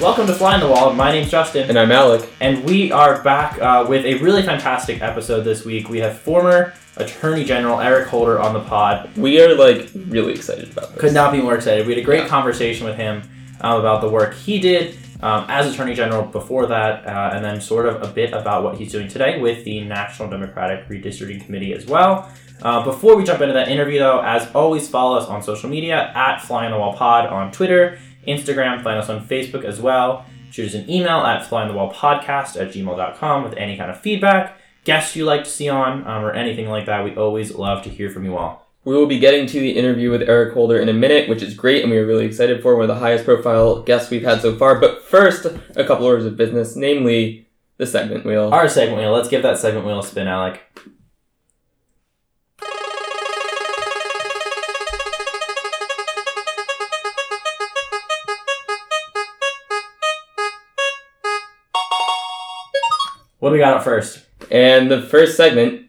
Welcome to Fly on the Wall. My name's Justin, And I'm Alec. and we are back uh, with a really fantastic episode this week. We have former Attorney General Eric Holder on the pod. We are like really excited about this. Could not be more excited. We had a great Yeah. conversation with him um, about the work he did um, as Attorney General before that, uh, and then sort of a bit about what he's doing today with the National Democratic Redistricting Committee as well. Uh, before we jump into that interview, though, as always, follow us on social media at Fly on the Wall Pod on Twitter, Instagram, find us on Facebook as well. Shoot us an email at flyonthewallpodcast at gmail.com with any kind of feedback, guests you'd like to see on, um, or anything like that. We always love to hear from you all. We will be getting to the interview with Eric Holder in a minute, which is great and we are really excited for. One of the highest profile guests we've had so far. But first, a couple orders of business, namely the segment wheel. Our segment wheel. Let's give that segment wheel a spin, Alec. What do we got up first? And the first segment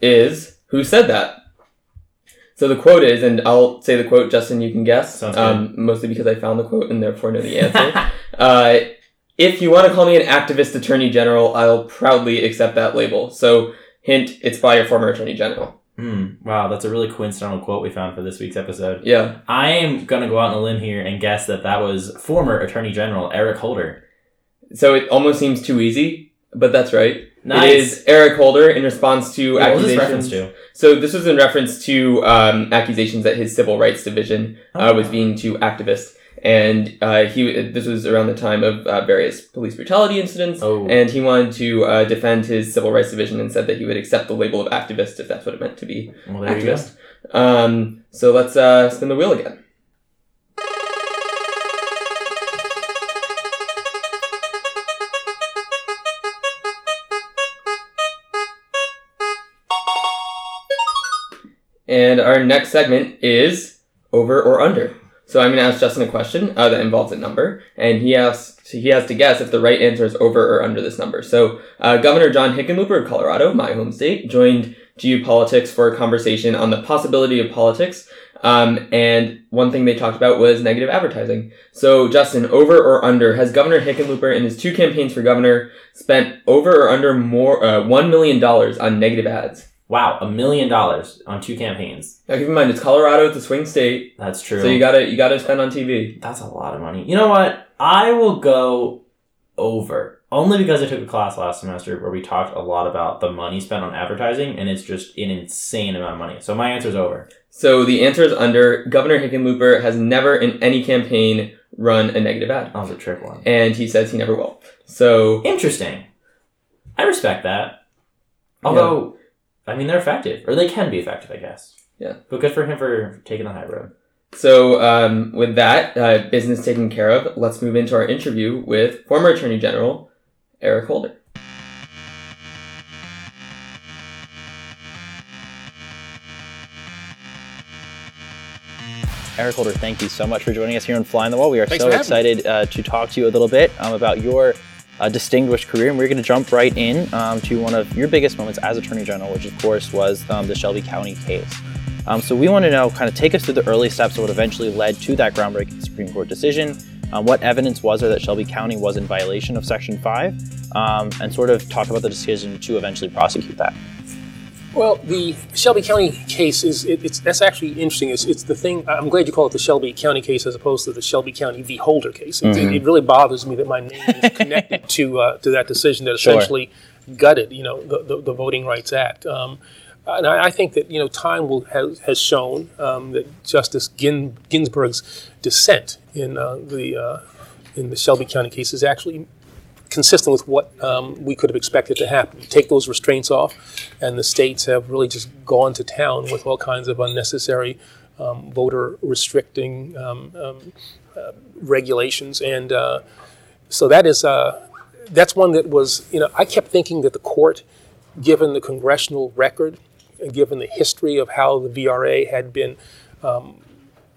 is Who Said That? So the quote is, and I'll say the quote, Justin, you can guess. Sounds good. um, mostly because I found the quote and therefore know the answer. uh, if you want to call me an activist attorney general, I'll proudly accept that label. So, hint, it's by a former attorney general. Hmm. Wow, that's a really coincidental quote we found for this week's episode. Yeah. I am gonna go out on a limb here and guess that that was former Attorney General Eric Holder. So it almost seems too easy, but that's right. Nice. It is Eric Holder in response to what was this accusations. reference to? So this was in reference to um, accusations that his civil rights division uh, was being too activist, and uh, he this was around the time of uh, various police brutality incidents. Oh. And he wanted to uh, defend his civil rights division and said that he would accept the label of activist if that's what it meant to be Well, there you go. activist. Um, so let's uh, spin the wheel again. And our next segment is over or under. So I'm going to ask Justin a question uh, that involves a number, and he asks he has to guess if the right answer is over or under this number. So uh, Governor John Hickenlooper of Colorado, my home state, joined GU Politics for a conversation on the possibility of politics. Um, and one thing they talked about was negative advertising. So Justin, over or under, has Governor Hickenlooper in his two campaigns for governor spent over or under more uh, one million dollars on negative ads? Wow, a million dollars on two campaigns. Now keep in mind it's Colorado, it's a swing state, That's true. so you gotta you gotta spend on TV. That's a lot of money. You know what? I will go over. Only because I took a class last semester where we talked a lot about the money spent on advertising, and it's just an insane amount of money. So my answer is over. So the answer is under. Governor Hickenlooper has never in any campaign run a negative ad, That was a trick one. and he says he never will. So Interesting. I respect that. Although, I mean, they're effective, or they can be effective, I guess. Yeah. But good for him for taking the high road. so um, with that uh, business taken care of, let's move into our interview with former Attorney General Eric Holder. Eric Holder, thank you so much for joining us here on Fly on the Wall. We are Thanks so excited uh, to talk to you a little bit um, about your uh, distinguished career, and we're going to jump right in um, to one of your biggest moments as Attorney General, which of course was um, the Shelby County case. Um, so we want to know, kind of take us through the early steps of what eventually led to that groundbreaking Supreme Court decision. Um, what evidence was there that Shelby County was in violation of Section 5? Um, and sort of talk about the decision to eventually prosecute that. Well, the Shelby County case is it, it's that's actually interesting. It's, it's the thing. I'm glad you call it the Shelby County case as opposed to the Shelby County v. Holder case. It, it, it really bothers me that my name is connected to uh, to that decision that Sure. essentially gutted, you know, the, the, the Voting Rights Act. Um, and I, I think that you know time will has, has shown um, that Justice Gin, Ginsburg's dissent in uh, the uh, in the Shelby County case is actually consistent with what um, we could have expected to happen. Take those restraints off, and the states have really just gone to town with all kinds of unnecessary um, voter restricting um, um, uh, regulations, and uh, so that is uh, that's one that was you know I kept thinking that the court, given the congressional record, and given the history of how the VRA had been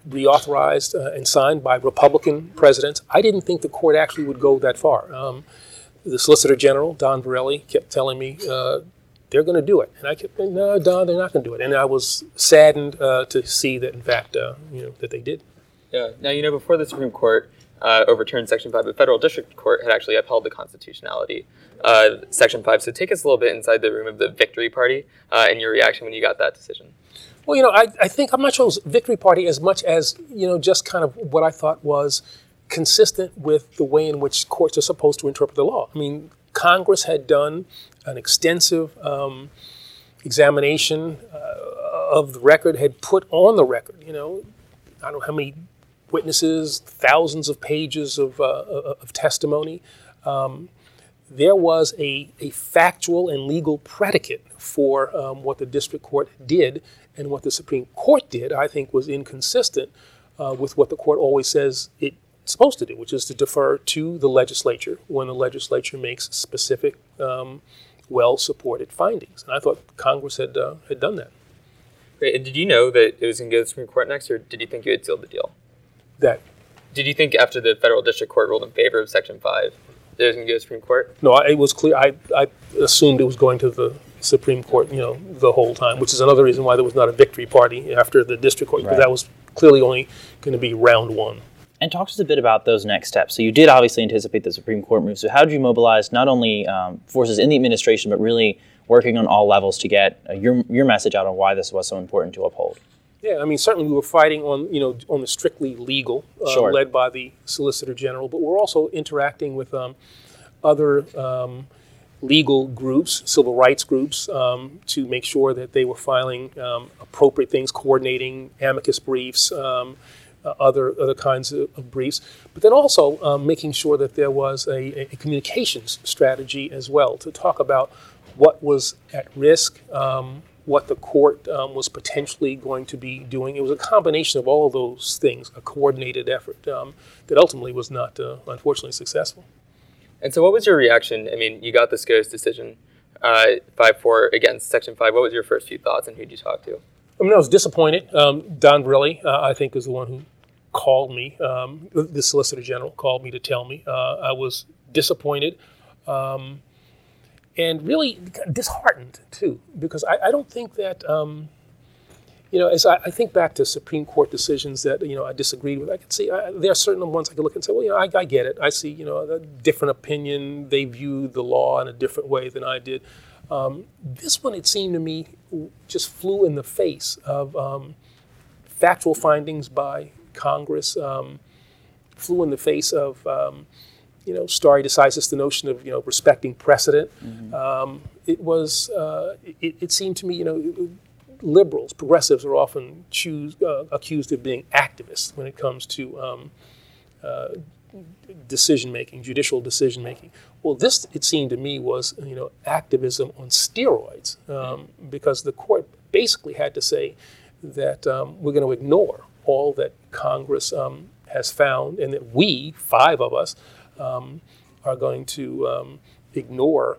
reauthorized uh, and signed by Republican presidents. I didn't think the court actually would go that far. Um, the Solicitor General, Don Verrilli, kept telling me uh, they're going to do it. And I kept saying, no, Don, they're not going to do it. And I was saddened uh, to see that, in fact, uh, you know, that they did. Yeah. Now you know before the Supreme Court, uh, overturned Section 5, but federal district court had actually upheld the constitutionality of Section 5. So take us a little bit inside the room of the Victory Party uh, and your reaction when you got that decision. Well, you know, I, I think I'm not sure it was Victory Party as much as, you know, just kind of what I thought was consistent with the way in which courts are supposed to interpret the law. I mean, Congress had done an extensive um, examination uh, of the record, had put on the record, you know, I don't know how many witnesses, thousands of pages of, uh, of testimony. Um, there was a, a factual and legal predicate for um, what the district court did, and what the Supreme Court did, I think, was inconsistent uh, with what the court always says it's supposed to do, which is to defer to the legislature when the legislature makes specific, um, well supported findings. And I thought Congress had, uh, had done that. Great. And did you know that it was going to go to the Supreme Court next, or did you think you had sealed the deal? That. Did you think after the federal district court ruled in favor of Section 5 that it was going to go to the Supreme Court? No, it was clear. I, I assumed it was going to the Supreme Court, you know, the whole time, which is another reason why there was not a victory party after the district court, because Right. that was clearly only going to be round one. And talk to us a bit about those next steps. So you did obviously anticipate the Supreme Court move. So how did you mobilize not only um, forces in the administration, but really working on all levels to get uh, your your message out on why this was so important to uphold? Yeah, I mean, certainly we were fighting on, you know, on the strictly legal, uh, Sure. led by the Solicitor General, but we're also interacting with um, other um, legal groups, civil rights groups, um, to make sure that they were filing um, appropriate things, coordinating amicus briefs, um, other other kinds of, of briefs, but then also um, making sure that there was a, a communications strategy as well to talk about what was at risk, um, what the court um, was potentially going to be doing. It was a combination of all of those things, a coordinated effort um, that ultimately was not, uh, unfortunately, successful. And so, what was your reaction? I mean, you got the goes decision, uh, 5 4 against Section 5. What was your first few thoughts, and who did you talk to? I mean, I was disappointed. Um, Don Verrilli, uh, I think, is the one who called me. Um, the Solicitor General called me to tell me. Uh, I was disappointed um, and really disheartened, too, because I, I don't think that, um, you know, as I, I think back to Supreme Court decisions that, you know, I disagreed with, I could see I, there are certain ones I could look and say, well, you know, I, get it. I see, you know, a different opinion. They view the law in a different way than I did. Um, this one, it seemed to me, just flew in the face of um, factual findings by Congress, um, flew in the face of, um, you know, stare decisis, the notion of, you know, respecting precedent. Um, it was, uh, it, it seemed to me, you know, liberals, progressives are often choose, uh, accused of being activists when it comes to um, uh, decision making, judicial decision making. Well, this it seemed to me was you know activism on steroids um, because the court basically had to say that um, we're going to ignore all that Congress um, has found, and that we, five of us, um, are going to um, ignore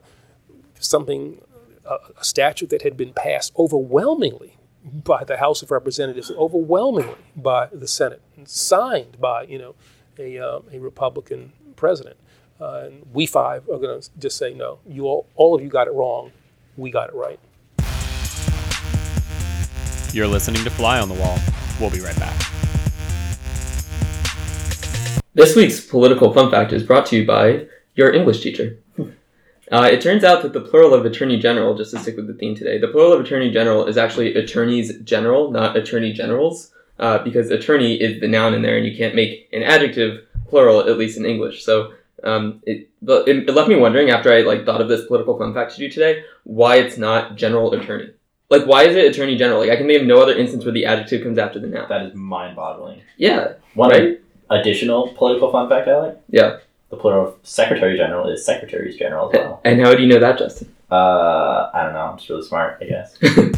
something, a, a statute that had been passed overwhelmingly by the House of Representatives, overwhelmingly by the Senate, signed by you know a, um, a Republican president. Uh, and we five are going to just say no. You all, all of you got it wrong. We got it right. You're listening to Fly on the Wall. We'll be right back. This week's political fun fact is brought to you by your English teacher. Uh, it turns out that the plural of attorney general, just to stick with the theme today, the plural of attorney general is actually attorneys general, not attorney generals, uh, because attorney is the noun in there, and you can't make an adjective plural, at least in English. So um, it, it, left me wondering after I like thought of this political fun fact to do today, why it's not general attorney. Like, why is it attorney general? Like, I can think of no other instance where the adjective comes after the noun. That is mind-boggling. Yeah, One right? additional political fun fact I like: Yeah. the plural of Secretary General is Secretaries General as well. And how do you know that, Justin? Uh, I don't know. I'm just really smart, I guess.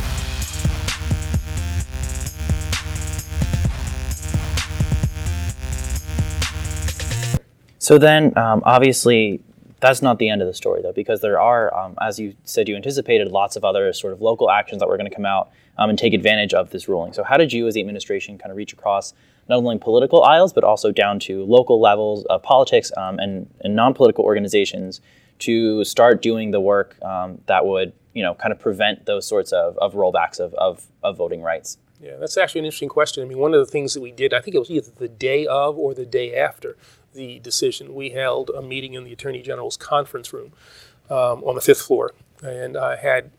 So then, um, obviously, that's not the end of the story, though, because there are, um, as you said, you anticipated lots of other sort of local actions that were going to come out um, and take advantage of this ruling. So, how did you, as the administration, kind of reach across not only political aisles, but also down to local levels of politics um, and, and non political organizations to start doing the work um, that would, you know, kind of prevent those sorts of, of rollbacks of, of, of voting rights? Yeah, that's actually an interesting question. I mean, one of the things that we did, I think it was either the day of or the day after, the decision, we held a meeting in the Attorney General's conference room um, on the fifth floor, and I had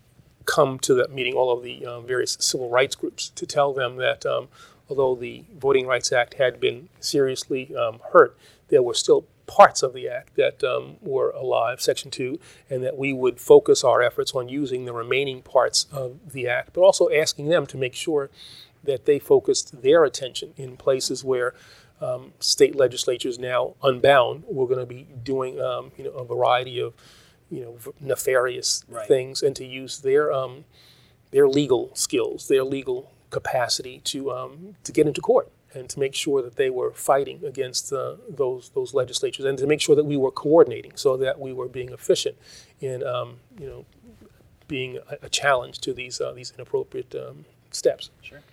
come to that meeting all of the um, various civil rights groups to tell them that um, although the Voting Rights Act had been seriously um, hurt, there were still parts of the act that um, were alive, Section 2, and that we would focus our efforts on using the remaining parts of the act, but also asking them to make sure that they focused their attention in places where um, state legislatures now unbound we're going to be doing um, you know a variety of you know nefarious Right. things and to use their um, their legal skills, their legal capacity to um, to get into court and to make sure that they were fighting against uh, those those legislatures and to make sure that we were coordinating so that we were being efficient in um, you know being a, a challenge to these uh, these inappropriate um, steps.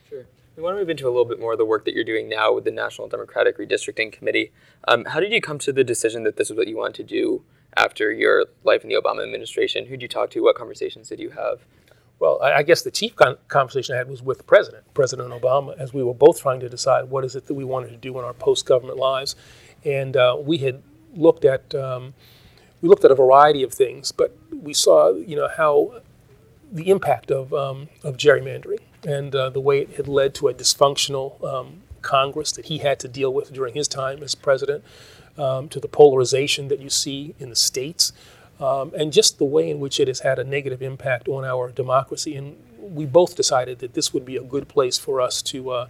Sure. We want to move into a little bit more of the work that you're doing now with the National Democratic Redistricting Committee. Um, how did you come to the decision that this is what you wanted to do after your life in the Obama administration? Who'd you talk to? What conversations did you have? Well, I I guess the chief con- conversation I had was with the president, President Obama, as we were both trying to decide what is it that we wanted to do in our post-government lives, and uh, we had looked at um, we looked at a variety of things, but we saw you know how the impact of um, of gerrymandering and uh, the way it had led to a dysfunctional um, Congress that he had to deal with during his time as president, um, to the polarization that you see in the states, um, and just the way in which it has had a negative impact on our democracy. And we both decided that this would be a good place for us to. Uh,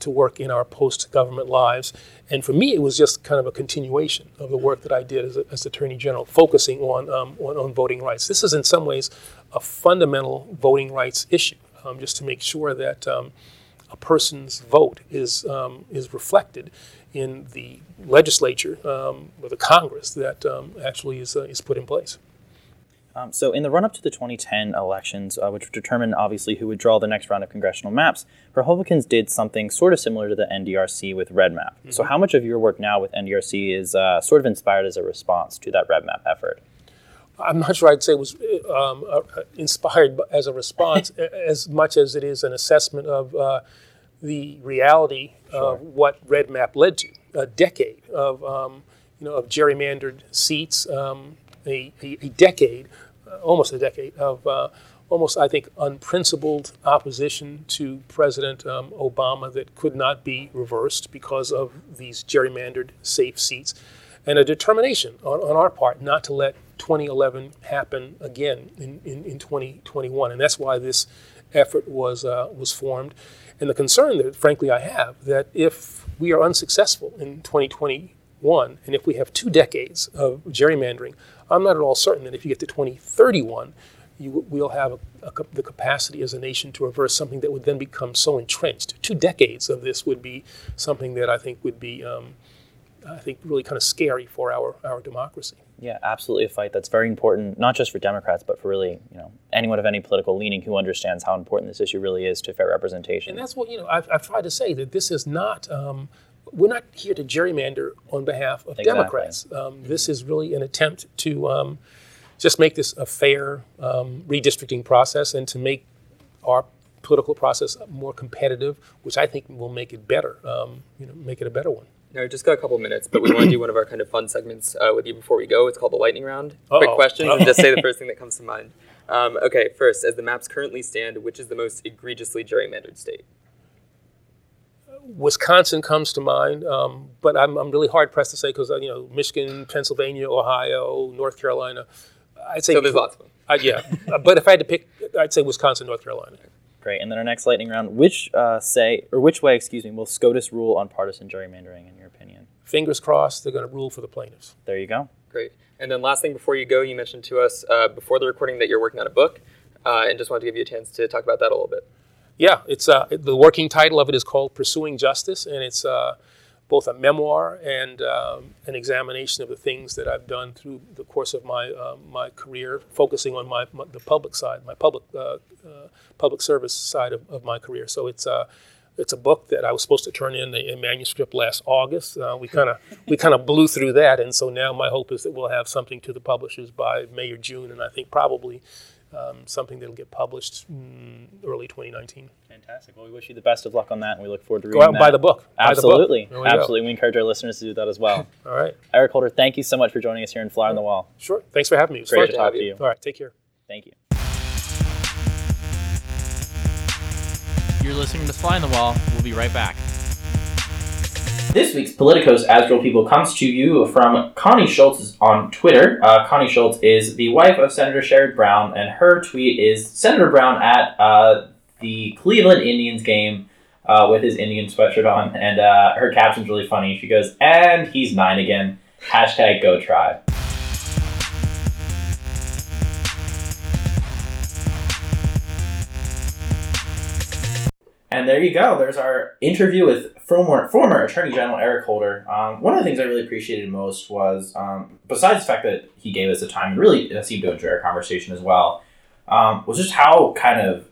to work in our post-government lives, and for me, it was just kind of a continuation of the work that I did as, a, as Attorney General, focusing on, um, on on voting rights. This is, in some ways, a fundamental voting rights issue, um, just to make sure that um, a person's vote is um, is reflected in the legislature um, or the Congress that um, actually is uh, is put in place. Um, so, in the run up to the 2010 elections, uh, which would determine obviously who would draw the next round of congressional maps, Republicans did something sort of similar to the NDRC with Red Map. So, how much of your work now with NDRC is uh, sort of inspired as a response to that Red Map effort? I'm not sure I'd say it was um, uh, inspired as a response as much as it is an assessment of uh, the reality of what Red Map led to. A decade of um, you know of gerrymandered seats, um, a, a, a decade, uh, almost a decade of uh, almost I think unprincipled opposition to President um, Obama that could not be reversed because of these gerrymandered safe seats and a determination on, on our part not to let 2011 happen again in, in, in 2021. And that's why this effort was, uh, was formed. And the concern that, frankly, I have that if we are unsuccessful in 2021, and if we have two decades of gerrymandering, I'm not at all certain that if you get to 2031, you, we'll have a, a, the capacity as a nation to reverse something that would then become so entrenched. Two decades of this would be something that I think would be, um, I think, really kind of scary for our, our democracy. Yeah, absolutely a fight that's very important, not just for Democrats, but for really, you know, anyone of any political leaning who understands how important this issue really is to fair representation. And that's what you know. I've, I've tried to say that this is not. Um, we're not here to gerrymander on behalf of Exactly. Democrats. Um, this is really an attempt to um, just make this a fair um, redistricting process and to make our political process more competitive, which I think will make it better. Um, you know, make it a better one. No, just got a couple minutes, but we want to do one of our kind of fun segments uh, with you before we go. It's called the lightning round. Quick Uh-oh. questions, and just say the first thing that comes to mind. Um, okay, first, as the maps currently stand, which is the most egregiously gerrymandered state? Wisconsin comes to mind, um, but I'm, I'm really hard pressed to say because you know Michigan, Pennsylvania, Ohio, North Carolina. I'd say So there's lots of them. Uh, yeah, Uh, but if I had to pick, I'd say Wisconsin, North Carolina. Great. And then our next lightning round, which uh, say or which way, excuse me, will SCOTUS rule on partisan gerrymandering in your opinion? Fingers crossed, they're going to rule for the plaintiffs. There you go. Great. And then last thing before you go, you mentioned to us uh, before the recording that you're working on a book, uh, and just wanted to give you a chance to talk about that a little bit. Yeah, it's uh, the working title of it is called "Pursuing Justice," and it's uh, both a memoir and um, an examination of the things that I've done through the course of my uh, my career, focusing on my, my the public side, my public uh, uh, public service side of, of my career. So it's uh, it's a book that I was supposed to turn in a, a manuscript last August. Uh, we kind of we kind of blew through that, and so now my hope is that we'll have something to the publishers by May or June, and I think probably um, something that'll get published mm, early 2019. Fantastic. Well, we wish you the best of luck on that, and we look forward to Go reading out and buy the book. Buy the book. Absolutely, go. absolutely. We encourage our listeners to do that as well. All right. Eric Holder, thank you so much for joining us here in Fly on the Wall. Sure. Thanks for having me. It was Great to to talk have to you. you. All right. Take care. Thank you. You're listening to Fly on the Wall. We'll be right back. This week's Politicos As Real People comes to you from Connie Schultz on Twitter. Uh, Connie Schultz is the wife of Senator Sherrod Brown, and her tweet is Senator Brown at uh, the Cleveland Indians game uh, with his Indian sweatshirt on, and uh, her caption's really funny. She goes, "And he's nine again." Hashtag Go Tribe. And there you go. There's our interview with former, former Attorney General Eric Holder. Um, one of the things I really appreciated most was, um, besides the fact that he gave us the time, and really seemed to enjoy our conversation as well, um, was just how kind of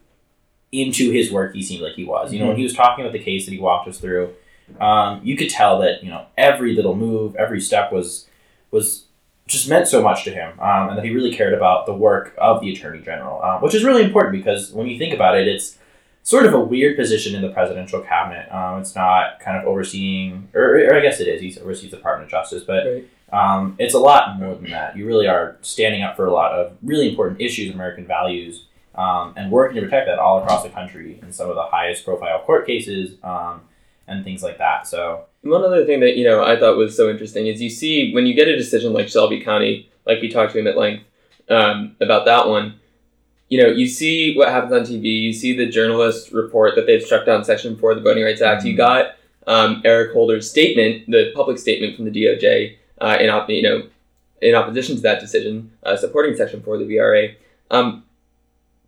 into his work he seemed like he was. You know, when he was talking about the case that he walked us through, um, you could tell that you know every little move, every step was was just meant so much to him, um, and that he really cared about the work of the Attorney General, um, which is really important because when you think about it, it's sort of a weird position in the presidential cabinet. Um, it's not kind of overseeing, or, or I guess it is. He oversees the Department of Justice, but Right. um, it's a lot more than that. You really are standing up for a lot of really important issues, American values, um, and working to protect that all across the country in some of the highest profile court cases um, and things like that. So One other thing that you know I thought was so interesting is you see when you get a decision like Shelby County, like we talked to him at length um, about that one. You know, you see what happens on TV. You see the journalists report that they've struck down Section Four of the Voting Rights Act. You got um, Eric Holder's statement, the public statement from the DOJ, uh, in op- you know, in opposition to that decision, uh, supporting Section Four of the VRA. Um,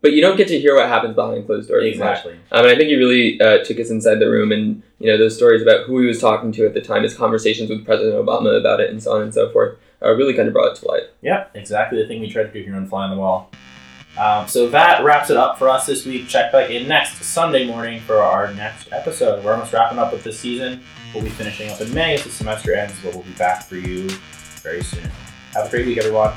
but you don't get to hear what happens behind closed doors. exactly. Um, and I think he really uh, took us inside the room, and you know those stories about who he was talking to at the time, his conversations with President Obama about it, and so on and so forth, uh, really kind of brought it to light. Yeah, exactly the thing we try to do here on Fly on the Wall. Um, so that wraps it up for us this week. Check back in next Sunday morning for our next episode. We're almost wrapping up with this season. We'll be finishing up in May as the semester ends, but we'll be back for you very soon. Have a great week, everyone.